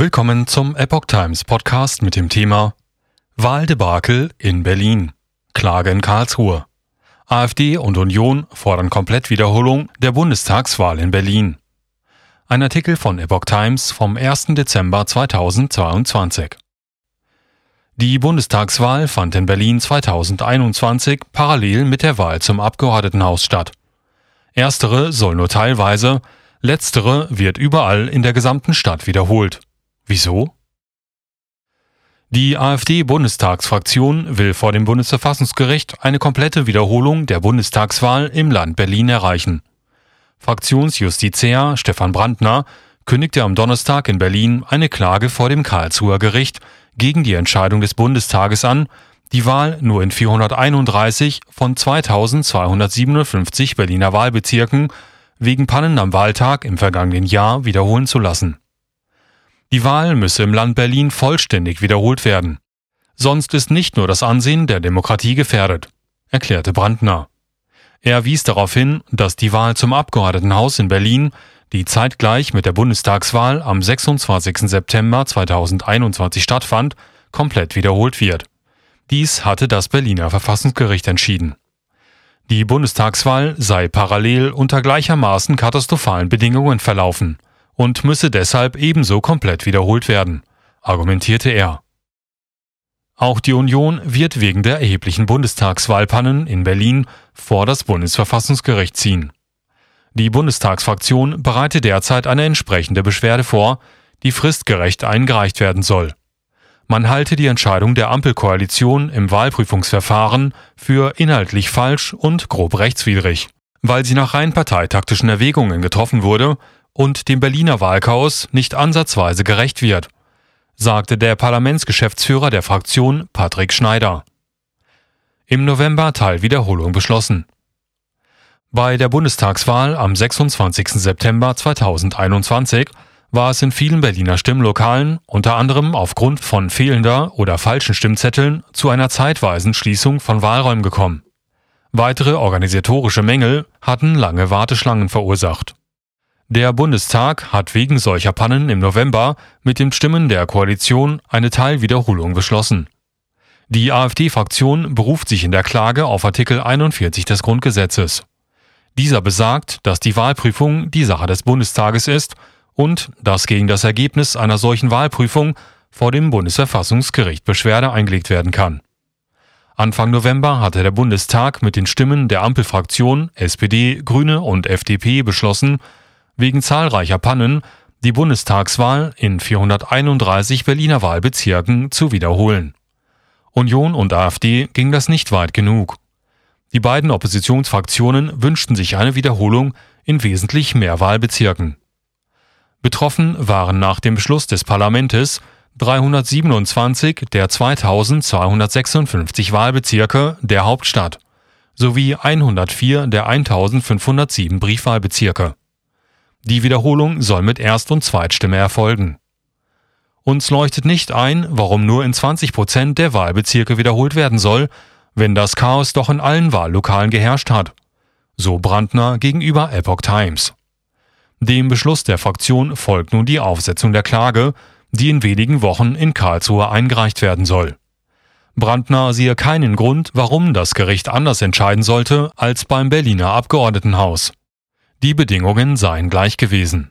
Willkommen zum Epoch Times Podcast mit dem Thema Wahldebakel in Berlin. Klage in Karlsruhe. AfD und Union fordern Komplettwiederholung der Bundestagswahl in Berlin. Ein Artikel von Epoch Times vom 1. Dezember 2022. Die Bundestagswahl fand in Berlin 2021 parallel mit der Wahl zum Abgeordnetenhaus statt. Erstere soll nur teilweise, letztere wird überall in der gesamten Stadt wiederholt. Wieso? Die AfD-Bundestagsfraktion will vor dem Bundesverfassungsgericht eine komplette Wiederholung der Bundestagswahl im Land Berlin erreichen. Fraktionsjustiziar Stefan Brandner kündigte am Donnerstag in Berlin eine Klage vor dem Karlsruher Gericht gegen die Entscheidung des Bundestages an, die Wahl nur in 431 von 2257 Berliner Wahlbezirken wegen Pannen am Wahltag im vergangenen Jahr wiederholen zu lassen. Die Wahl müsse im Land Berlin vollständig wiederholt werden. Sonst ist nicht nur das Ansehen der Demokratie gefährdet, erklärte Brandner. Er wies darauf hin, dass die Wahl zum Abgeordnetenhaus in Berlin, die zeitgleich mit der Bundestagswahl am 26. September 2021 stattfand, komplett wiederholt wird. Dies hatte das Berliner Verfassungsgericht entschieden. Die Bundestagswahl sei parallel unter gleichermaßen katastrophalen Bedingungen verlaufen – und müsse deshalb ebenso komplett wiederholt werden, argumentierte er. Auch die Union wird wegen der erheblichen Bundestagswahlpannen in Berlin vor das Bundesverfassungsgericht ziehen. Die Bundestagsfraktion bereitet derzeit eine entsprechende Beschwerde vor, die fristgerecht eingereicht werden soll. Man halte die Entscheidung der Ampelkoalition im Wahlprüfungsverfahren für inhaltlich falsch und grob rechtswidrig, weil sie nach rein parteitaktischen Erwägungen getroffen wurde und dem Berliner Wahlchaos nicht ansatzweise gerecht wird, sagte der Parlamentsgeschäftsführer der Fraktion Patrick Schneider. Im November Teilwiederholung beschlossen. Bei der Bundestagswahl am 26. September 2021 war es in vielen Berliner Stimmlokalen unter anderem aufgrund von fehlender oder falschen Stimmzetteln zu einer zeitweisen Schließung von Wahlräumen gekommen. Weitere organisatorische Mängel hatten lange Warteschlangen verursacht. Der Bundestag hat wegen solcher Pannen im November mit den Stimmen der Koalition eine Teilwiederholung beschlossen. Die AfD-Fraktion beruft sich in der Klage auf Artikel 41 des Grundgesetzes. Dieser besagt, dass die Wahlprüfung die Sache des Bundestages ist und dass gegen das Ergebnis einer solchen Wahlprüfung vor dem Bundesverfassungsgericht Beschwerde eingelegt werden kann. Anfang November hatte der Bundestag mit den Stimmen der Ampelfraktion SPD, Grüne und FDP beschlossen, wegen zahlreicher Pannen die Bundestagswahl in 431 Berliner Wahlbezirken zu wiederholen. Union und AfD ging das nicht weit genug. Die beiden Oppositionsfraktionen wünschten sich eine Wiederholung in wesentlich mehr Wahlbezirken. Betroffen waren nach dem Beschluss des Parlamentes 327 der 2256 Wahlbezirke der Hauptstadt sowie 104 der 1507 Briefwahlbezirke. Die Wiederholung soll mit Erst- und Zweitstimme erfolgen. Uns leuchtet nicht ein, warum nur in 20 Prozent der Wahlbezirke wiederholt werden soll, wenn das Chaos doch in allen Wahllokalen geherrscht hat. So Brandner gegenüber Epoch Times. Dem Beschluss der Fraktion folgt nun die Aufsetzung der Klage, die in wenigen Wochen in Karlsruhe eingereicht werden soll. Brandner sehe keinen Grund, warum das Gericht anders entscheiden sollte als beim Berliner Abgeordnetenhaus. Die Bedingungen seien gleich gewesen.